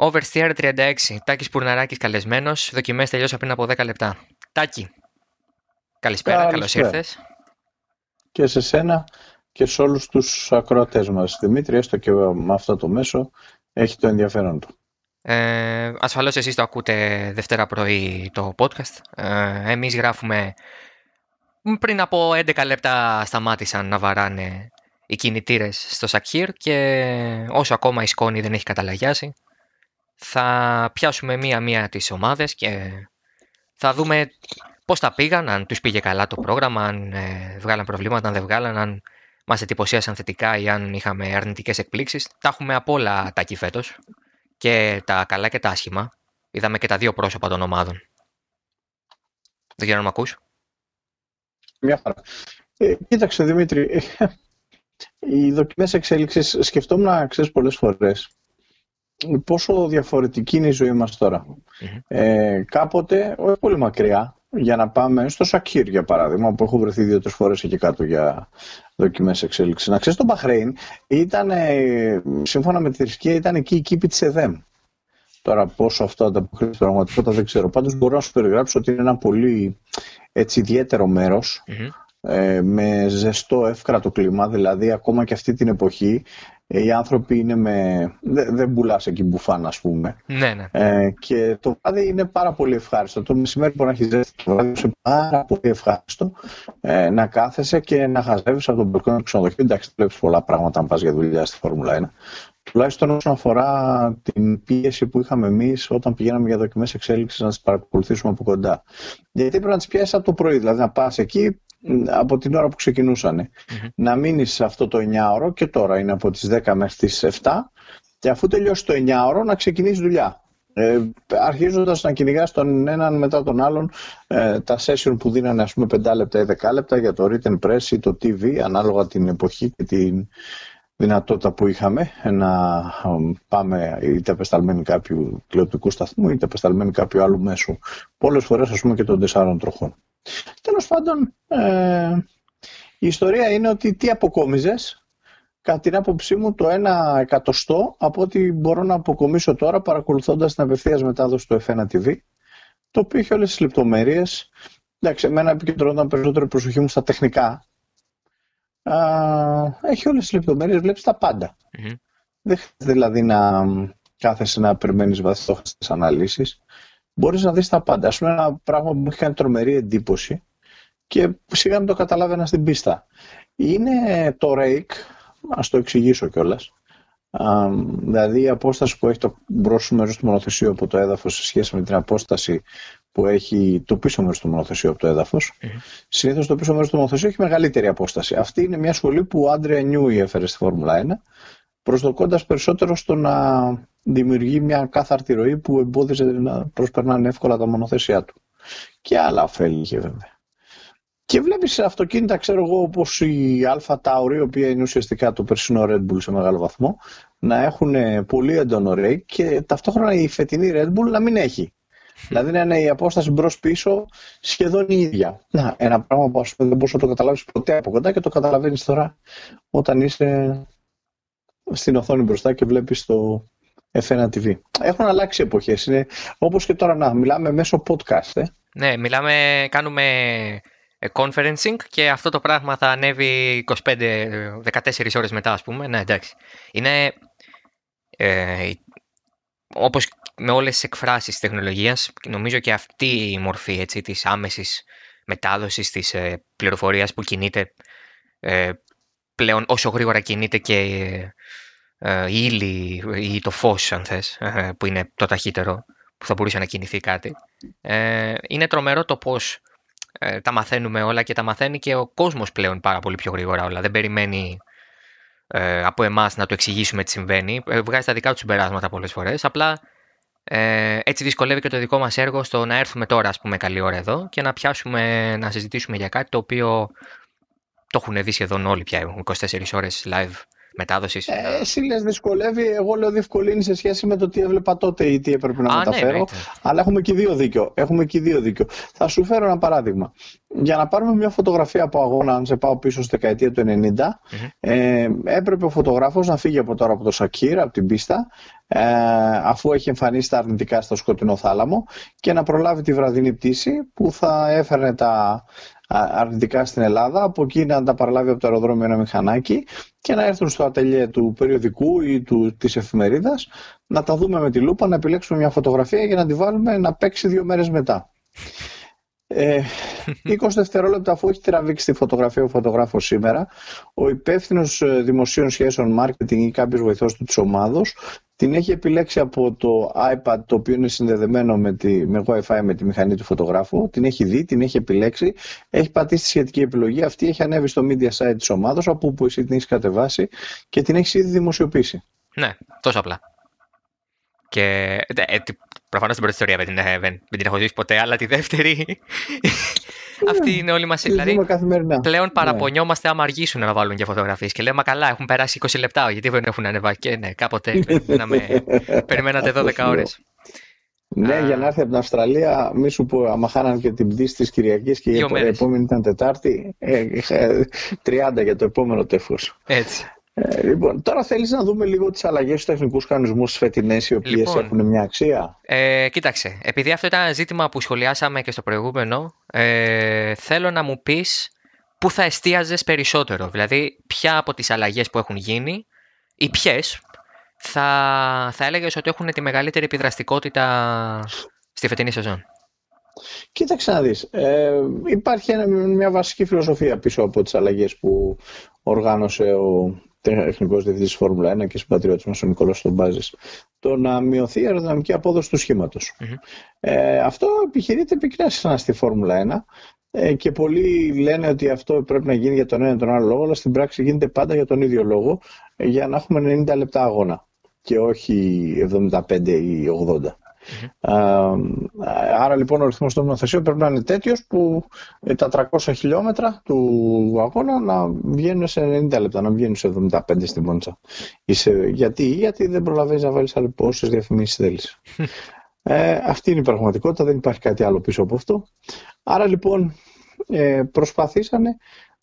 Oversteer 36. Τάκης Πουρναράκης καλεσμένος. Δοκιμές τελειώσα πριν από 10 λεπτά. Τάκη. Καλησπέρα, καλώς ήρθες. Και σε σένα και σε όλους τους ακροατές μας. Δημήτρη, έστω και με αυτό το μέσο, έχει το ενδιαφέρον του. Ε, ασφαλώς εσείς το ακούτε Δευτέρα πρωί το podcast. Ε, εμείς γράφουμε πριν από 11 λεπτά σταμάτησαν να βαράνε οι κινητήρες στο Σακχύρ και όσο ακόμα η σκόνη δεν έχει καταλαγιάσει θα πιάσουμε μία-μία τις ομάδες και θα δούμε πώς τα πήγαν, αν τους πήγε καλά το πρόγραμμα, αν ε, βγάλαν προβλήματα, αν δεν βγάλαν, αν μας εντυπωσίασαν θετικά ή αν είχαμε αρνητικές εκπλήξεις. Τα έχουμε από όλα τα φέτος και τα καλά και τα άσχημα. Είδαμε και τα δύο πρόσωπα των ομάδων. Δεν ξέρω αν με ακούς. Μια χαρά. Ε, κοίταξε Δημήτρη, οι δοκιμές εξέλιξης σκεφτόμουν, ξέρεις, πολλές φορές πόσο διαφορετική είναι η ζωή μας τωρα Ε, κάποτε, όχι πολύ μακριά, για να πάμε στο Σακύρ για παράδειγμα, που έχω βρεθεί δύο-τρεις φορές εκεί κάτω για δοκιμές εξέλιξης. Να ξέρεις, το Μπαχρέιν ήταν, σύμφωνα με τη θρησκεία, ήταν εκεί η κήπη της ΕΔΕΜ. Τώρα, πόσο αυτό ανταποκρίνεται στην πραγματικότητα δεν ξέρω. Πάντως, μπορώ να σου περιγράψω ότι είναι ένα πολύ έτσι, ιδιαίτερο ε, με ζεστό, εύκρατο κλίμα. Δηλαδή, ακόμα και αυτή την εποχή, ε, οι άνθρωποι είναι με... Δεν, δεν πουλάς εκεί μπουφάν, ας πούμε. Ναι, ναι. Ε, και το βράδυ είναι πάρα πολύ ευχάριστο. Το μεσημέρι μπορεί να έχεις ζέστη, το βράδυ είναι πάρα πολύ ευχάριστο ε, να κάθεσαι και να χαζεύεις από τον μπαλκόνι του ξενοδοχείου. Εντάξει, βλέπεις πολλά πράγματα αν πας για δουλειά στη Φόρμουλα 1. Τουλάχιστον όσον αφορά την πίεση που είχαμε εμείς όταν πηγαίναμε για δοκιμές εξέλιξης να τις παρακολουθήσουμε από κοντά. Γιατί πρέπει να τις πιάσεις από το πρωί. Δηλαδή να πας εκεί, από την ώρα που ξεκινουσαν Να μείνεις σε αυτό το 9ωρο και τώρα είναι από τις 10 μέχρι τις 7 και αφού τελειώσει το 9ωρο να ξεκινήσεις δουλειά. Ε, αρχίζοντας να κυνηγάς τον έναν μετά τον άλλον ε, τα session που δίνανε ας πούμε 5 λεπτά ή 10 λεπτά για το written press ή το TV ανάλογα την εποχή και την δυνατότητα που είχαμε να πάμε είτε απεσταλμένοι κάποιου τηλεοπτικού σταθμού είτε απεσταλμένοι κάποιου άλλου μέσου. Πολλές φορές ας πούμε και των τεσσάρων τροχών. Τέλος πάντων, ε, η ιστορία είναι ότι τι αποκόμιζες, κατά την άποψή μου το ένα εκατοστό από ό,τι μπορώ να αποκομίσω τώρα παρακολουθώντας την απευθείας μετάδοση του F1 TV, το οποίο έχει όλες τις λεπτομέρειες. Εντάξει, εμένα επικεντρώνονταν περισσότερο προσοχή μου στα τεχνικά. Α, έχει όλες τις λεπτομέρειες, βλέπεις τα παντα Δεν χρειάζεται δηλαδή να κάθεσαι να περιμένεις βαθιστόχαστες αναλύσεις μπορείς να δεις τα πάντα. Ας πούμε ένα πράγμα που μου έχει κάνει τρομερή εντύπωση και σιγά μην το καταλάβαινα στην πίστα. Είναι το rake, ας το εξηγήσω κιόλας. δηλαδή η απόσταση που έχει το μπρος μέρος του μονοθεσίου από το έδαφος σε σχέση με την απόσταση που έχει το πίσω μέρος του μονοθεσίου από το έδαφος. Mm-hmm. Συνήθως το πίσω μέρος του μονοθεσίου έχει μεγαλύτερη απόσταση. Αυτή είναι μια σχολή που ο Άντρια Νιούι έφερε στη Φόρμουλα 1 προσδοκώντας περισσότερο στο να δημιουργεί μια κάθαρτη ροή που εμπόδιζε να προσπερνάνε εύκολα τα μονοθέσια του. Και άλλα ωφέλη είχε βέβαια. Και βλέπεις αυτοκίνητα, ξέρω εγώ, όπως η Alpha Tauri, η οποία είναι ουσιαστικά το περσινό Red Bull σε μεγάλο βαθμό, να έχουν πολύ έντονο ρέι και ταυτόχρονα η φετινή Red Bull να μην έχει. Δηλαδή να είναι η απόσταση μπρο-πίσω σχεδόν η ίδια. Να, ένα πράγμα που δεν μπορούσε να το καταλάβεις ποτέ από κοντά και το καταλαβαίνεις τώρα όταν είσαι στην οθόνη μπροστά και βλέπεις το F1 TV. Έχουν αλλάξει εποχές. Είναι όπως και τώρα να μιλάμε μέσω podcast. Ε. Ναι, μιλάμε, κάνουμε ε, conferencing και αυτό το πράγμα θα ανέβει 25-14 ώρες μετά ας πούμε. Ναι, εντάξει. Είναι ε, όπως με όλες τις εκφράσεις της τεχνολογίας νομίζω και αυτή η μορφή έτσι, της άμεσης μετάδοσης της ε, πληροφορίας που κινείται ε, πλέον όσο γρήγορα κινείται και ε, η ύλη ή το φως αν θες, ε, που είναι το ταχύτερο που θα μπορούσε να κινηθεί κάτι. Ε, είναι τρομερό το πώς ε, τα μαθαίνουμε όλα και τα μαθαίνει και ο κόσμος πλέον πάρα πολύ πιο γρήγορα όλα. Δεν περιμένει ε, από εμάς να το εξηγήσουμε τι συμβαίνει. Ε, βγάζει τα δικά του συμπεράσματα πολλές φορές. Απλά ε, έτσι δυσκολεύει και το δικό μας έργο στο να έρθουμε τώρα, ας πούμε, καλή ώρα εδώ και να πιάσουμε να συζητήσουμε για κάτι το οποίο το έχουν δει σχεδόν όλοι πια 24 ώρες live μετάδοσης. Ε, εσύ λες δυσκολεύει, εγώ λέω διευκολύνει σε σχέση με το τι έβλεπα τότε ή τι έπρεπε να Α, ναι, μεταφέρω. Ναι, αλλά έχουμε και δύο δίκιο. Έχουμε και δύο δίκιο. Θα σου φέρω ένα παράδειγμα. Για να πάρουμε μια φωτογραφία από αγώνα, αν σε πάω πίσω στη δεκαετία του 90, mm-hmm. ε, έπρεπε ο φωτογράφος να φύγει από τώρα από το Σακύρ, από την πίστα, ε, αφού έχει εμφανίσει τα αρνητικά στο σκοτεινό θάλαμο και να προλάβει τη βραδινή πτήση που θα έφερνε τα αρνητικά στην Ελλάδα, από εκεί να τα παραλάβει από το αεροδρόμιο ένα μηχανάκι και να έρθουν στο ατελιέ του περιοδικού ή του, της εφημερίδας να τα δούμε με τη λούπα, να επιλέξουμε μια φωτογραφία για να τη βάλουμε να παίξει δύο μέρες μετά. Ε, 20 δευτερόλεπτα αφού έχει τραβήξει τη φωτογραφία ο φωτογράφος σήμερα, ο υπεύθυνος ε, δημοσίων σχέσεων marketing ή κάποιος βοηθός του της ομάδος την έχει επιλέξει από το iPad το οποίο είναι συνδεδεμένο με, τη, με Wi-Fi με τη μηχανή του φωτογράφου, την έχει δει, την έχει επιλέξει, έχει πατήσει τη σχετική επιλογή, αυτή έχει ανέβει στο media site της ομάδος από όπου εσύ την έχεις κατεβάσει και την έχεις ήδη δημοσιοποιήσει. Ναι, τόσο απλά. Και ε, ε προφανώς την πρώτη ιστορία δεν την, ε, δεν την έχω ζήσει ποτέ, αλλά τη δεύτερη. Αυτή είναι όλη μας η δηλαδή. Πλέον ναι. παραπονιόμαστε άμα αργήσουν να βάλουν και φωτογραφίες. Και λέμε καλά, έχουν περάσει 20 λεπτά. Γιατί δεν έχουν ανεβάσει. Και ναι, κάποτε με... περιμένατε 12 ώρες. Ναι, για να έρθει από την Αυστραλία, μη σου πω, άμα χάνανε και την πτήση της Κυριακής και η επόμενη ήταν Τετάρτη, 30 ε, για το επόμενο τεύχος. Έτσι. Ε, λοιπόν, τώρα θέλεις να δούμε λίγο τις αλλαγές στους τεχνικούς κανονισμούς φετινές οι οποίες λοιπόν, έχουν μια αξία; Ε, κοίταξε, επειδή αυτό ήταν ένα ζήτημα που σχολιάσαμε και στο προηγούμενο, ε, θέλω να μου πεις πού θα εστίαζες περισσότερο. Δηλαδή, ποια από τις αλλαγές που έχουν γίνει ή ποιες θα, θα έλεγες ότι έχουν τη μεγαλύτερη επιδραστικότητα στη φετινή σεζόν. Κοίταξε να δεις. Ε, υπάρχει μια βασική φιλοσοφία πίσω από τις αλλαγές που οργάνωσε ο τεχνικό διευθυντής Φόρμουλα 1 και συμπατριώτης μας ο Νικόλας Τομπάζη, το να μειωθεί η αεροδυναμική απόδοση του σχηματο Ε, αυτό επιχειρείται πυκνά συχνά στη Φόρμουλα 1 ε, και πολλοί λένε ότι αυτό πρέπει να γίνει για τον ένα ή τον άλλο λόγο, αλλά στην πράξη γίνεται πάντα για τον ίδιο λόγο, ε, για να έχουμε 90 λεπτά αγώνα και όχι 75 ή 80. Άρα λοιπόν ο ρυθμός των νομοθεσιών πρέπει να είναι τέτοιος που ε, τα 300 χιλιόμετρα του αγώνα να βγαίνουν σε 90 λεπτά, να βγαίνουν σε 75 στην Μόντσα. Γιατί, γιατί δεν προλαβαίνεις να βάλεις άλλες πόσες διαφημίσεις θέλεις. ε, αυτή είναι η πραγματικότητα, δεν υπάρχει κάτι άλλο πίσω από αυτό. Άρα λοιπόν ε, προσπαθήσανε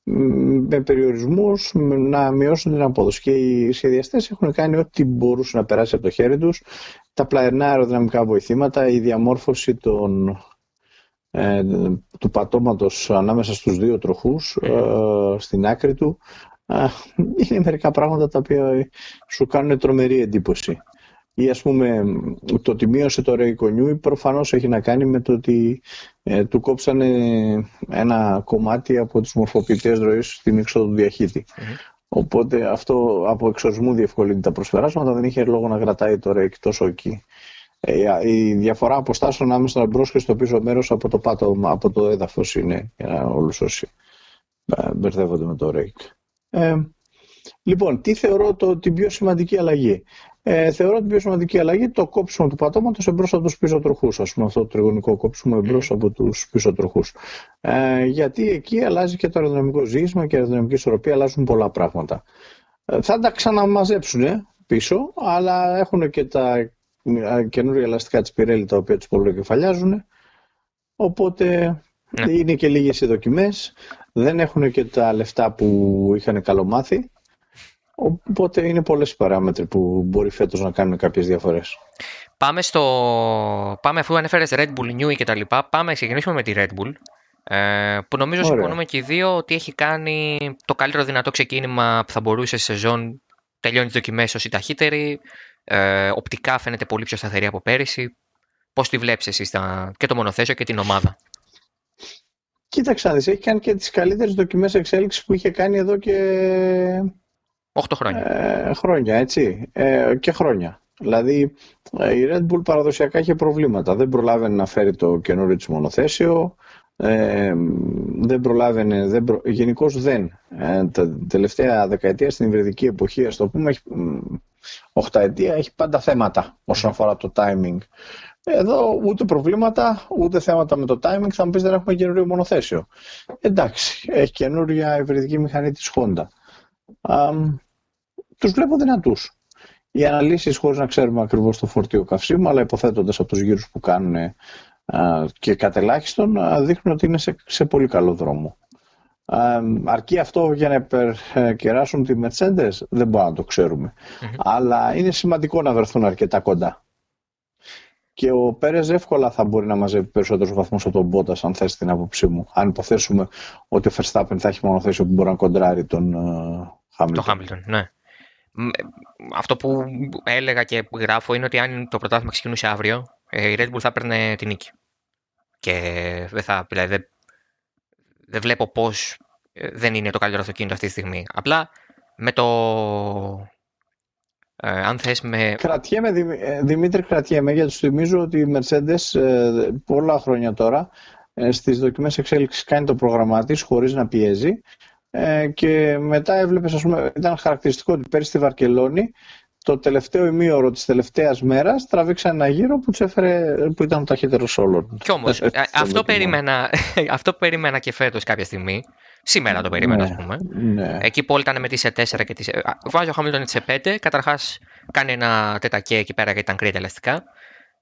με περιορισμούς να μειώσουν την απόδοση. Και οι σχεδιαστές έχουν κάνει ό,τι μπορούσαν να περάσει από το χέρι τους. Τα πλαϊνά αεροδυναμικά βοηθήματα, η διαμόρφωση των, ε, του πατώματος ανάμεσα στους δύο τροχούς ε, στην άκρη του ε, είναι μερικά πράγματα τα οποία σου κάνουν τρομερή εντύπωση ή ας πούμε το ότι μείωσε το Ρεϊκονιούι προφανώς έχει να κάνει με το ότι ε, του κόψανε ένα κομμάτι από τους μορφοποιητές ροής στην έξοδο του διαχειτη Οπότε αυτό από εξορισμού διευκολύνει τα προσφεράσματα, δεν είχε λόγο να κρατάει το ΡΕΚ τόσο εκεί. Ε, η διαφορά αποστάσεων άμεσα στο μπρος και στο πίσω μέρος από το, πάτο, από το έδαφος είναι για όλους όσοι ε, μπερδεύονται με το ΡΕΚ. Ε, λοιπόν, τι θεωρώ το, την πιο σημαντική αλλαγή; Ε, θεωρώ την πιο σημαντική αλλαγή το κόψιμο του πατώματος εμπρός από τους πίσω τροχού. Α πούμε, αυτό το τριγωνικό κόψιμο εμπρός από τους πίσω τροχού. Ε, γιατί εκεί αλλάζει και το αεροδυναμικό ζήγισμα και η αεροδυναμική ισορροπία, αλλάζουν πολλά πράγματα. Ε, θα τα ξαναμαζέψουν ε, πίσω, αλλά έχουν και τα ε, καινούργια ελαστικά της Πιρέλη τα οποία τους πολλοκεφαλιάζουν. Οπότε ναι. είναι και λίγες οι δοκιμές. Δεν έχουν και τα λεφτά που είχαν καλομάθει. Οπότε είναι πολλές οι παράμετροι που μπορεί φέτος να κάνουν κάποιες διαφορές. Πάμε, στο... Πάμε αφού ανέφερες Red Bull, New και τα λοιπά, πάμε να ξεκινήσουμε με τη Red Bull. Ε, που νομίζω Ωραία. συμφωνούμε και οι δύο ότι έχει κάνει το καλύτερο δυνατό ξεκίνημα που θα μπορούσε σε σεζόν. Τελειώνει τις δοκιμές ως η ταχύτερη. Ε, οπτικά φαίνεται πολύ πιο σταθερή από πέρυσι. Πώς τη βλέπεις εσύ στα... και το μονοθέσιο και την ομάδα; Κοίταξε, έχει κάνει και τις καλύτερες δοκιμές εξέλιξης που είχε κάνει εδώ και 8 χρόνια. Ε, χρόνια, έτσι. Ε, και χρόνια. Δηλαδή ε, η Red Bull παραδοσιακά είχε προβλήματα. Δεν προλάβαινε να φέρει το καινούριο της μονοθέσιο. Ε, δεν προλάβαινε, δεν προ... γενικώς δεν. Ε, τα τελευταία δεκαετία στην υβριδική εποχή, ας το πούμε, έχει, οχταετία έχει πάντα θέματα όσον αφορά το timing. Εδώ ούτε προβλήματα, ούτε θέματα με το timing. Θα μου πεις δεν έχουμε καινούριο μονοθέσιο. Εντάξει, έχει καινούρια υβριδική μηχανή της Honda τους βλέπω δυνατούς. Οι αναλύσεις χωρίς να ξέρουμε ακριβώς το φορτίο καυσίμου, αλλά υποθέτοντας από τους γύρους που κάνουν και κατελάχιστον, δείχνουν ότι είναι σε, σε πολύ καλό δρόμο. αρκεί αυτό για να υπερκεράσουν τη Mercedes, δεν μπορούμε να το ξερουμε Αλλά είναι σημαντικό να βρεθούν αρκετά κοντά. Και ο Πέρες εύκολα θα μπορεί να μαζεύει περισσότερους βαθμούς από τον Μπότας, αν θες την άποψή μου. Αν υποθέσουμε ότι ο Verstappen θα έχει μόνο θέση που μπορεί να κοντράρει τον Χάμιλτον. Το Χάμιλτον, ναι. Αυτό που έλεγα και γράφω είναι ότι αν το πρωτάθλημα ξεκινούσε αύριο, ε, η Red Bull θα έπαιρνε την νίκη. Και δεν θα, δηλαδή, δεν βλέπω πώς ε, δεν είναι το καλύτερο αυτοκίνητο αυτή τη στιγμή. Απλά με το... Ε, αν θες με... Κρατιέμαι, ε, Δημήτρη, κρατιέμαι, γιατί σου θυμίζω ότι η Mercedes ε, πολλά χρόνια τώρα ε, στις δοκιμές εξέλιξης κάνει το πρόγραμμά της χωρίς να πιέζει ε, και μετά έβλεπες, ας πούμε, ήταν χαρακτηριστικό ότι πέρυσι στη Βαρκελόνη το τελευταίο ημίωρο της τελευταίας μέρας τραβήξαν ένα γύρο που, έφερε, που ήταν ο ταχύτερος όλων. Κι όμως, ε, αυτό, περίμενα, αυτό περίμενα και φέτος κάποια στιγμή. Σήμερα το περίμενα, ναι, πούμε. Ναι. Εκεί που όλοι ήταν με τη σε 4 και τη σε... Βάζει ο Χάμιλτον τη σε 5. Καταρχάς κάνει ένα τετακέ εκεί πέρα γιατί ήταν κρύα ελαστικά.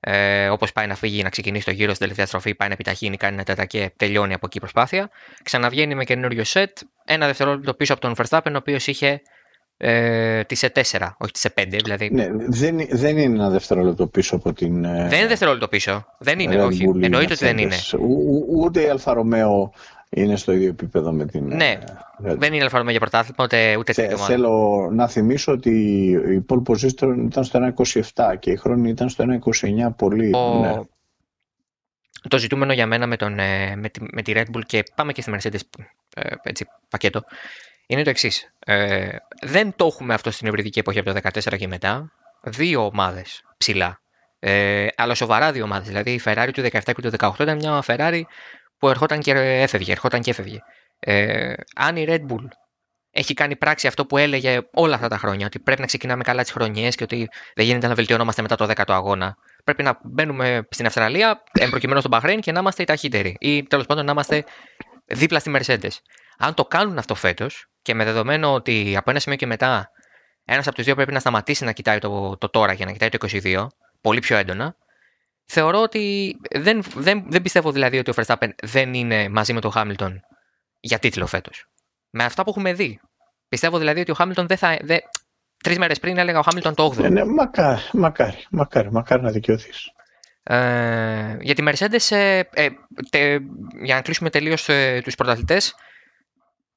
Ε, Όπως πάει να φύγει, να ξεκινήσει το γύρο στην τελευταία στροφή, πάει να επιταχύνει, κάνει ένα τετακέ, τελειώνει από εκεί η προσπάθεια. Ξαναβγαίνει με καινούριο σετ. Ένα δευτερόλεπτο πίσω από τον Verstappen, ο οποίος είχε ε, τη σε 4, όχι τη σε 5. Δηλαδή... Ναι, δεν, δεν είναι ένα δευτερόλεπτο πίσω από την. Ε, δεν είναι δευτερόλεπτο πίσω. Δεν είναι, Red όχι. Εννοείται ότι δεν είναι. ούτε η Alfa Romeo είναι στο ίδιο επίπεδο με την. Ναι, ε, δεν είναι Alfa Romeo για πρωτάθλημα, ούτε, ούτε Θε, Θέλω να θυμίσω ότι η pole position ήταν στο 1,27 και οι χρόνοι ήταν στο 1,29 πολύ. Ο... Ναι. Το ζητούμενο για μένα με, τον, ε, με, τη, με τη Red Bull και πάμε και στη Mercedes έτσι, πακέτο είναι το εξής. Ε, δεν το έχουμε αυτό στην ευρυδική εποχή από το 2014 και μετά. Δύο ομάδες ψηλά. Ε, αλλά σοβαρά δύο ομάδες. Δηλαδή η Ferrari του 17 και του 18 ήταν μια Ferrari που ερχόταν και έφευγε. Ερχόταν και έφευγε. Ε, αν η Red Bull έχει κάνει πράξη αυτό που έλεγε όλα αυτά τα χρόνια, ότι πρέπει να ξεκινάμε καλά τις χρονιές και ότι δεν γίνεται να βελτιωνόμαστε μετά το 10ο αγώνα. Πρέπει να μπαίνουμε στην Αυστραλία, προκειμένου στον Μπαχρέιν και να είμαστε οι ταχύτεροι. Ή τέλος πάντων να είμαστε δίπλα στη Mercedes. Αν το κάνουν αυτό φέτος και με δεδομένο ότι από ένα σημείο και μετά ένας από τους δύο πρέπει να σταματήσει να κοιτάει το, το τώρα και να κοιτάει το 22, πολύ πιο έντονα, θεωρώ ότι δεν, δεν, δεν πιστεύω δηλαδή ότι ο Verstappen δεν είναι μαζί με τον Hamilton για τίτλο φέτος. Με αυτά που έχουμε δει. Πιστεύω δηλαδή ότι ο Hamilton δεν θα. Δε... Τρεις μέρες πριν έλεγα ο Hamilton το 8ο. Ναι, ναι, μακάρι, μακάρι, μακάρι, μακάρι να δικαιωθείς. Ε, για τη Mercedes, ε, ε, τε, για να κλείσουμε τελείως ε, τους πρωταθλητές,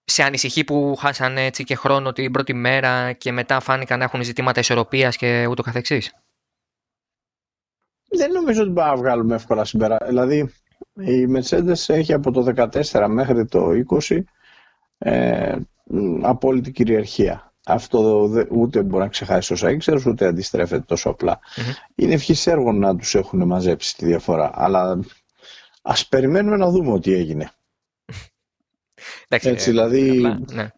σε ανησυχεί που χάσανε έτσι και χρόνο την πρώτη μέρα και μετά φάνηκαν να έχουν ζητήματα ισορροπίας και ούτω καθεξής. Δεν νομίζω ότι μπορούμε να βγάλουμε εύκολα συμπέρα. Δηλαδή η Mercedes έχει από το 14 μέχρι το 20 ε, απόλυτη κυριαρχία. Αυτό ούτε μπορεί να ξεχάσει όσα ήξερες, ούτε αντιστρέφεται τόσο απλά. Είναι ευχής έργο να τους έχουν μαζέψει τη διαφορά. Αλλά ας περιμένουμε να δούμε ότι έγινε. Έτσι, ε, δηλαδή, ναι.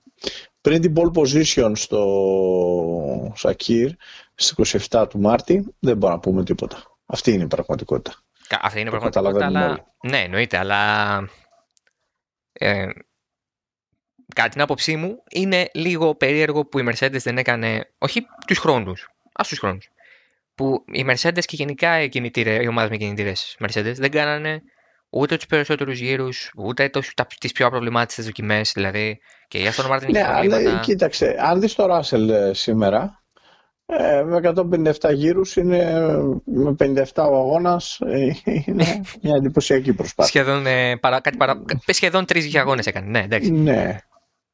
πριν την pole position στο Σακύρ στις 27 του Μάρτη, δεν μπορούμε να πούμε τίποτα. Αυτή είναι η πραγματικότητα. Αυτή είναι η πραγματικότητα, αλλά... Ναι, εννοείται, αλλά... Ε, κατά την άποψή μου, είναι λίγο περίεργο που η Mercedes δεν έκανε, όχι τους χρόνους, ας τους χρόνους, που η Mercedes και γενικά οι, οι ομάδες με κινητήρες Mercedes δεν κάνανε ούτε τους περισσότερους γύρους, ούτε τις πιο απροβλημάτιστες δοκιμές. Δηλαδή και η Aston Martin ναι, αλλά κοίταξε, αν δεις το Ράσελ ε, σήμερα, ε, με 157 γύρους είναι με 57 ο αγώνας. Ε, είναι μια εντυπωσιακή προσπάθεια. σχεδόν, ε, παρα, κάτι παρα, σχεδόν τρεις αγώνες έκανε. Ναι, εντάξει. Ναι.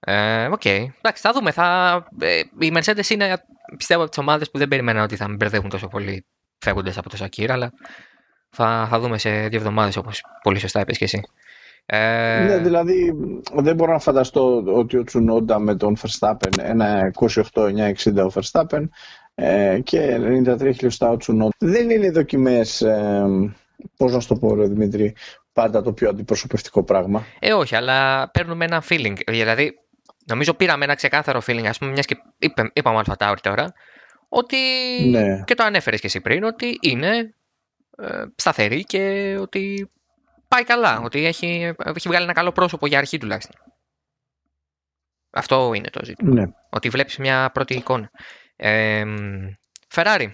Ε, OK. Okay. Εντάξει, θα δούμε. Θα, ε, η Mercedes είναι, πιστεύω, από τις ομάδες που δεν περίμενα ότι θα με μπερδεύουν τόσο πολύ φεύγοντας από το Σακύρα, αλλά θα, θα δούμε σε δύο εβδομάδες όπως πολύ σωστά είπες και εσύ. Ε... Ναι, δηλαδή δεν μπορώ να φανταστώ ότι ο Τσουνόντα με τον Verstappen ένα 28-9-60 ο Verstappen ε, και 93 χιλιοστά ο Τσουνόντα. Δεν είναι δοκιμές, ε, πώς να σου το πω ρε Δημήτρη, πάντα το πιο αντιπροσωπευτικό πράγμα. Ε, όχι, αλλά παίρνουμε ένα feeling. Δηλαδή, νομίζω πήραμε ένα ξεκάθαρο feeling, ας πούμε, μιας και είπε, είπαμε Αλφα τώρα, ότι ναι. και το ανέφερες και εσύ πριν, ότι είναι ε, σταθερή και ότι πάει καλά, ότι έχει, έχει βγάλει ένα καλό πρόσωπο για αρχή τουλάχιστον. Αυτό είναι το ζήτημα. Ναι. Ότι βλέπεις μια πρώτη εικόνα. Ε, Ferrari.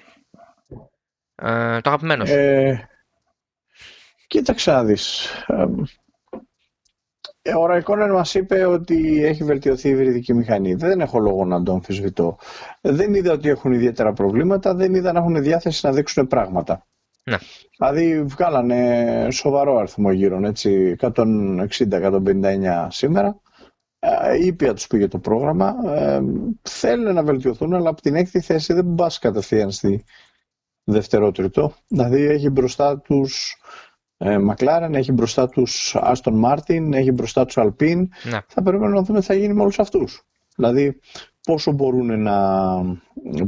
Ε, το αγαπημένος σου. Ε, κοίταξε να δεις. ο Ραϊκόνεν μας είπε ότι έχει βελτιωθεί η υβριδική μηχανή. Δεν έχω λόγο να το αμφισβητώ. Δεν είδα ότι έχουν ιδιαίτερα προβλήματα, δεν είδα να έχουν διάθεση να δείξουν πράγματα. Ναι. Δηλαδή βγάλανε σοβαρό αριθμό γύρω, έτσι, 160-159 σήμερα. Ε, ήπια τους πήγε το πρόγραμμα. Ε, θέλουν να βελτιωθούν, αλλά από την έκτη θέση δεν πας κατευθείαν στη δευτερότριτο. Δηλαδή έχει μπροστά τους ε, Μακλάρεν, έχει μπροστά τους Άστον Μάρτιν, έχει μπροστά τους Αλπίν. Ναι. Θα πρέπει να δούμε τι θα γίνει με όλους αυτούς. Δηλαδή πόσο μπορούν να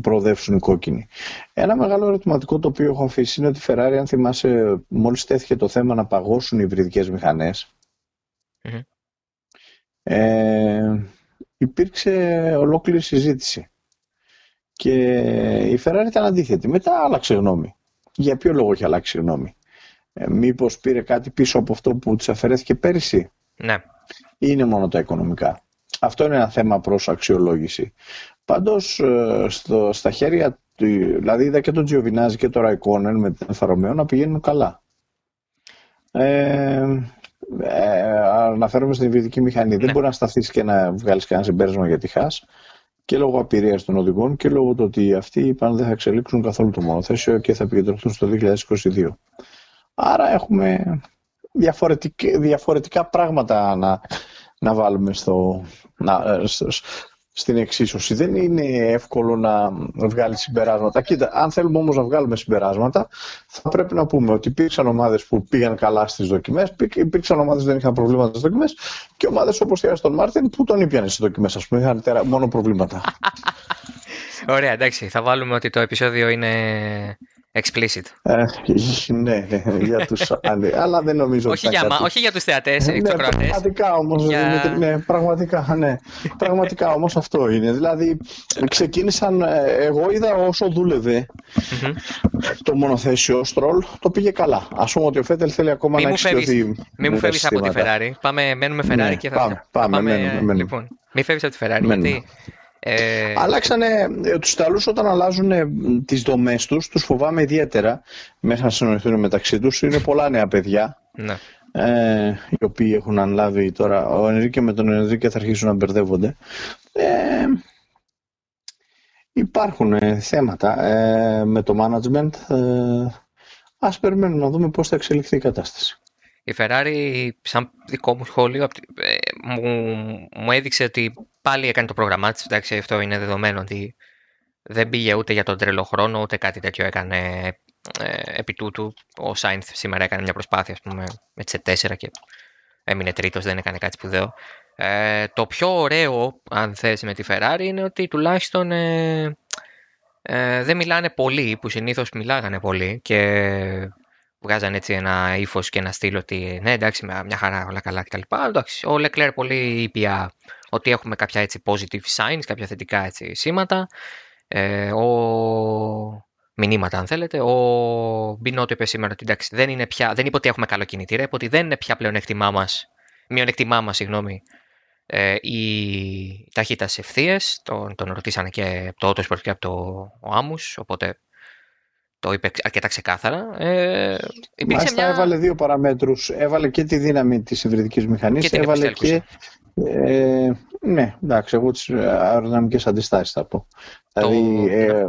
προοδεύσουν οι κόκκινοι. Ένα μεγάλο ερωτηματικό το οποίο έχω αφήσει είναι ότι η Ferrari, αν θυμάσαι, μόλις τέθηκε το θέμα να παγώσουν οι υβριδικές ε, υπήρξε ολόκληρη συζήτηση. Και η Ferrari ήταν αντίθετη. Μετά άλλαξε γνώμη. Για ποιο λόγο έχει αλλάξει γνώμη; Ε, μήπως πήρε κάτι πίσω από αυτό που της αφαιρέθηκε πέρυσι; Ναι. Ή είναι μόνο τα οικονομικά. Αυτό είναι ένα θέμα προς αξιολόγηση. Πάντως ε, στο, στα χέρια του, δηλαδή είδα και τον Τζιοβινάζη και τον Ραϊκόνεν με την Αλφα να πηγαίνουν καλά. Ε, ε, αναφέρομαι στην υβριδική μηχανή. Δεν ναι. μπορεί να σταθείς και να βγάλεις κανένα συμπέρασμα για τη ΧΑΣ και λόγω απειρίας των οδηγών και λόγω του ότι αυτοί είπαν δεν θα εξελίξουν καθόλου το μονοθέσιο και θα επικεντρωθούν στο 2022. Άρα έχουμε διαφορετικά πράγματα να, να βάλουμε στο, να, στο, στην εξίσωση. Δεν είναι εύκολο να βγάλει συμπεράσματα. Κοίτα, αν θέλουμε όμως να βγάλουμε συμπεράσματα, θα πρέπει να πούμε ότι υπήρξαν ομάδες που πήγαν καλά στις δοκιμές, υπήρξαν ομάδες που δεν είχαν προβλήματα στις δοκιμές και ομάδες όπως η Άστον Μάρτιν που τον ήπιανε στις δοκιμές, ας πούμε, είχαν μόνο προβλήματα. Ωραία, εντάξει, θα βάλουμε ότι το επεισόδιο είναι Explicit. Ε, ναι, ναι, για τους άλλοι. Αλλά δεν νομίζω όχι, για, κάτι... όχι για τους θεατές, ναι, πραγματικά όμως, για... ναι, πραγματικά, ναι. πραγματικά όμως αυτό είναι. Δηλαδή, ξεκίνησαν, ε, εγώ είδα όσο δούλευε το μονοθέσιο Στρολ, το πήγε καλά. Ας πούμε ότι ο Φέτελ θέλει ακόμα μη να εξοικειωθεί. Μη μου φεύγεις από τη Ferrari. Πάμε, μένουμε Ferrari ναι, και θα... Πάμε, πάμε, πάμε μένουμε, μένουμε. Λοιπόν, μη φεύγεις από τη Ferrari, γιατί ε... Αλλάξανε, ε, τους Ιταλούς όταν αλλάζουν τις δομές τους, τους φοβάμαι ιδιαίτερα μέσα να συνοηθούν μεταξύ τους. Είναι πολλά νέα παιδιά. Ναι. Ε, οι οποίοι έχουν ανλάβει τώρα, ο Ενρίκε με τον Ενρίκε θα αρχίσουν να μπερδεύονται. Ε, υπάρχουν ε, θέματα ε, με το management. Ε, ας περιμένουμε να δούμε πώς θα εξελιχθεί η κατάσταση. Η Ferrari, σαν δικό μου σχόλιο, ε, μου, μου έδειξε ότι πάλι έκανε το πρόγραμμά της. Εντάξει, αυτό είναι δεδομένο ότι δεν πήγε ούτε για τον τρελό χρόνο, ούτε κάτι τέτοιο έκανε ε, επί τούτου. Ο Σάινθ σήμερα έκανε μια προσπάθεια, ας πούμε, με τις 4 και έμεινε τρίτος, δεν έκανε κάτι σπουδαίο. Ε, το πιο ωραίο, αν θες, με τη Ferrari είναι ότι τουλάχιστον ε, ε, δεν μιλάνε πολύ, που συνήθως μιλάγανε πολύ και βγάζανε έτσι ένα ύφος και ένα στυλ ότι ναι, εντάξει, μια χαρά, όλα καλά κτλ. Εντάξει, ο Leclerc πολύ ήπια ότι έχουμε κάποια έτσι positive signs, κάποια θετικά έτσι σήματα. Ε, ο... Μηνύματα, αν θέλετε. Ο Μπινότο είπε σήμερα ότι εντάξει, δεν, είναι πια, δεν είπε ότι έχουμε καλό κινητήρα, είπε ότι δεν είναι πια πλέον εκτιμά μας, μειονεκτημά μας, συγγνώμη, ε, η ταχύτητας σε ευθείε. Τον, τον ρωτήσανε και από το Autosport και από το ο Άμους, οπότε το είπε αρκετά ξεκάθαρα. Ε, Μάλιστα μια... έβαλε δύο παραμέτρους. Έβαλε και τη δύναμη της υβριδικής μηχανής, και έβαλε και... Ε, ναι, εντάξει, εγώ τις αεροδυναμικές αντιστάσεις θα πω. Το... Δηλαδή ε,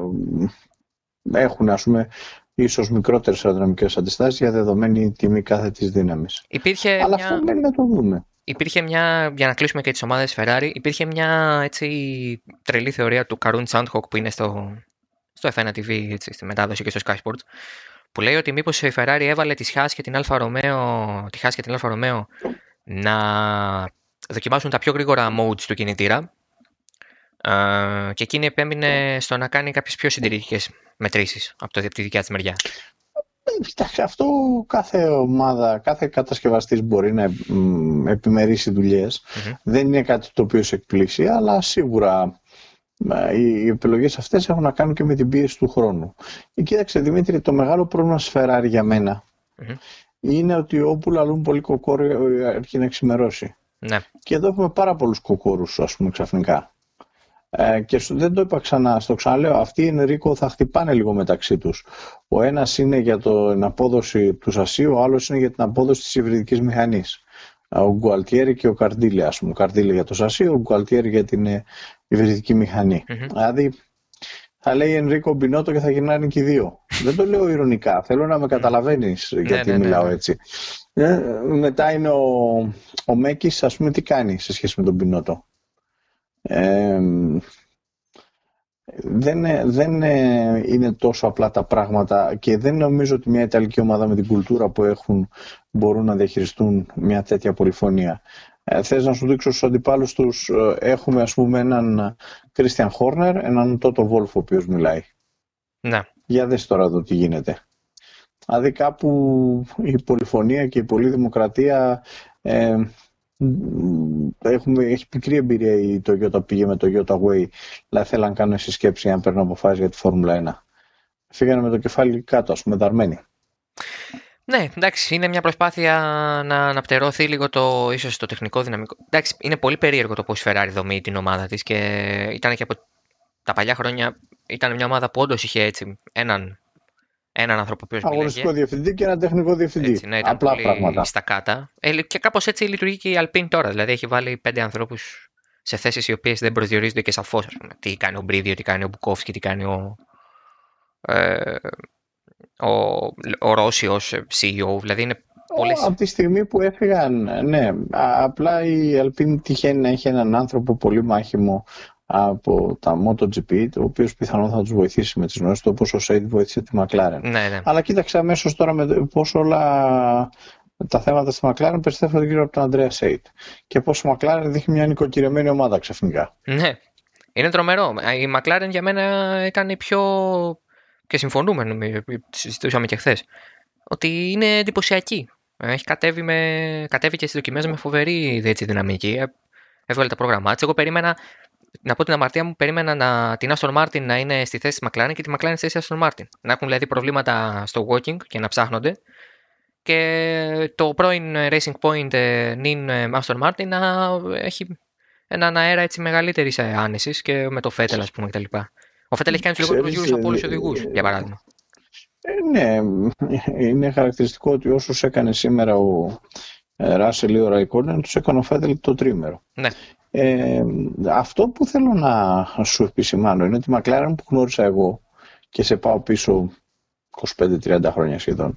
έχουν ας πούμε ίσως μικρότερες αεροδυναμικές αντιστάσεις για δεδομένη τιμή κάθε της δύναμης. Υπήρχε Αλλά μια... αυτό μένει να το δούμε. Υπήρχε μια, για να κλείσουμε και τις ομάδες Ferrari, υπήρχε μια έτσι, τρελή θεωρία του Καρούν Σάντχοκ που είναι στο, στο F1 TV, έτσι, στη μετάδοση και στο Sky Sports, που λέει ότι μήπως η Ferrari έβαλε τη Haas και την Alfa Romeo, τη Haas και την Alfa Romeo να δοκιμάσουν τα πιο γρήγορα modes του κινητήρα ε, και εκείνη επέμεινε στο να κάνει κάποιες πιο συντηρητικές μετρήσεις από, το, από τη δικιά της μεριά. Κοιτάξτε, αυτό κάθε ομάδα, κάθε κατασκευαστής μπορεί να επιμερίσει Δεν είναι κάτι το οποίο σε εκπλήσει, αλλά σίγουρα οι επιλογές αυτές έχουν να κάνουν και με την πίεση του χρόνου. Και κοίταξε Δημήτρη, το μεγάλο πρόβλημα σφαιράρει για μενα είναι ότι όπου λαλούν πολύ κοκόροι αρχίζει να ξημερώσει. Ναι. Και εδώ έχουμε πάρα πολλούς κοκόρους, ας πούμε, ξαφνικά. Ε, και δεν το είπα ξανά, στο ξαναλέω, αυτοί οι Ενρίκο θα χτυπάνε λίγο μεταξύ τους. Ο ένας είναι για την απόδοση του σασίου, ο άλλος είναι για την απόδοση της υβριδικής μηχανής. Ο Γκουαλτιέρη και ο Καρδίλη, ας πούμε. Ο Καρδίλη για το σασί, ο Γκουαλτιέρη για την ε, υβριδική μηχανή. Mm-hmm. Δηλαδή, θα λέει Ενρίκο Μπινότο και θα γυρνάνε και οι δύο. Δεν το λέω ηρωνικά. Θέλω να με καταλαβαίνεις ναι, γιατί ναι, ναι, μιλάω έτσι. Ε, μετά είναι ο, ο Μέκης, ας πούμε, τι κάνει σε σχέση με τον Μπινότο; Ε, δεν, δεν είναι τόσο απλά τα πράγματα και δεν νομίζω ότι μια Ιταλική ομάδα με την κουλτούρα που έχουν μπορούν να διαχειριστούν μια τέτοια πολυφωνία. Ε, θες να σου δείξω στους αντιπάλους τους ε, έχουμε ας πούμε έναν Κρίστιαν Χόρνερ, έναν Τότο Βόλφ ο οποίος μιλάει. Ναι. Για δες τώρα εδώ τι γίνεται. Δηλαδή κάπου η πολυφωνία και η πολυδημοκρατία ε, έχουμε, έχει πικρή εμπειρία η Toyota πήγε με το Toyota Way. Δηλαδή θέλαν να κάνουν συσκέψη αν παίρνουν αποφάσεις για τη Φόρμουλα 1. Φύγανε με το κεφάλι κάτω, ας πούμε, δαρμένοι. Ναι, εντάξει, είναι μια προσπάθεια να αναπτερώθει λίγο το, ίσως το τεχνικό δυναμικό. Εντάξει, είναι πολύ περίεργο το πώς η Ferrari δομεί την ομάδα της και ήταν και από τα παλιά χρόνια ήταν μια ομάδα που όντως είχε έτσι έναν έναν άνθρωπο που Αγωνιστικό διευθυντή και έναν τεχνικό διευθυντή. Έτσι, ναι, Απλά πολύ πράγματα. Στα κάτα. Ε, και κάπως έτσι λειτουργεί και η Alpine τώρα. Δηλαδή έχει βάλει πέντε ανθρώπους σε θέσεις οι οποίες δεν προσδιορίζονται και σαφώς. Τι κάνει ο Μπρίδιο, τι κάνει ο Μπουκόφσκι, τι κάνει ο. Ε, ο, ο Ρώση ως CEO. Δηλαδή είναι πολλές... Από τη στιγμή που έφυγαν, ναι. Απλά η Alpine τυχαίνει να έχει έναν άνθρωπο πολύ μάχημο από τα MotoGP, ο οποίος πιθανόν θα τους βοηθήσει με τις γνώσεις του, όπως ο Σέιντ βοήθησε τη McLaren. Ναι, ναι. Αλλά κοίταξε αμέσως τώρα με πώς όλα τα θέματα στη McLaren περιστρέφονται γύρω από τον Αντρέα Σέιτ. Και πώς η McLaren δείχνει μια νοικοκυρεμένη ομάδα ξαφνικά. Ναι. Είναι τρομερό. Η McLaren για μένα έκανε πιο. και συμφωνούμε, νομίζω, συζητούσαμε και χθες. Ότι είναι εντυπωσιακή. Έχει κατέβει, με... κατέβει και στις δοκιμές με φοβερή έτσι, δυναμική. Έβγαλε τα πρόγραμμά της. Εγώ περίμενα να πω την αμαρτία μου, περίμενα να, την Aston Martin να είναι στη θέση της McLaren και τη McLaren στη θέση Aston Martin. Να έχουν δηλαδή προβλήματα στο walking και να ψάχνονται. Και το πρώην Racing Point ε, νυν ε, Aston Martin να έχει έναν αέρα έτσι μεγαλύτερης άνεσης και με το Φέτελ, ας πούμε, κτλ. Ο Φέτελ έχει κάνει τους λιγότερους γύρους από όλους τους οδηγούς, για παράδειγμα. Ε, ναι, είναι χαρακτηριστικό ότι όσους έκανε σήμερα ο Ράσελ ή ο Ραϊκόνεν, τους έκανε ο Φέτελ το τρίμερο. Ναι. Ε, αυτό που θέλω να σου επισημάνω είναι ότι η McLaren που γνώρισα εγώ και σε πάω πίσω 25-30 χρόνια σχεδόν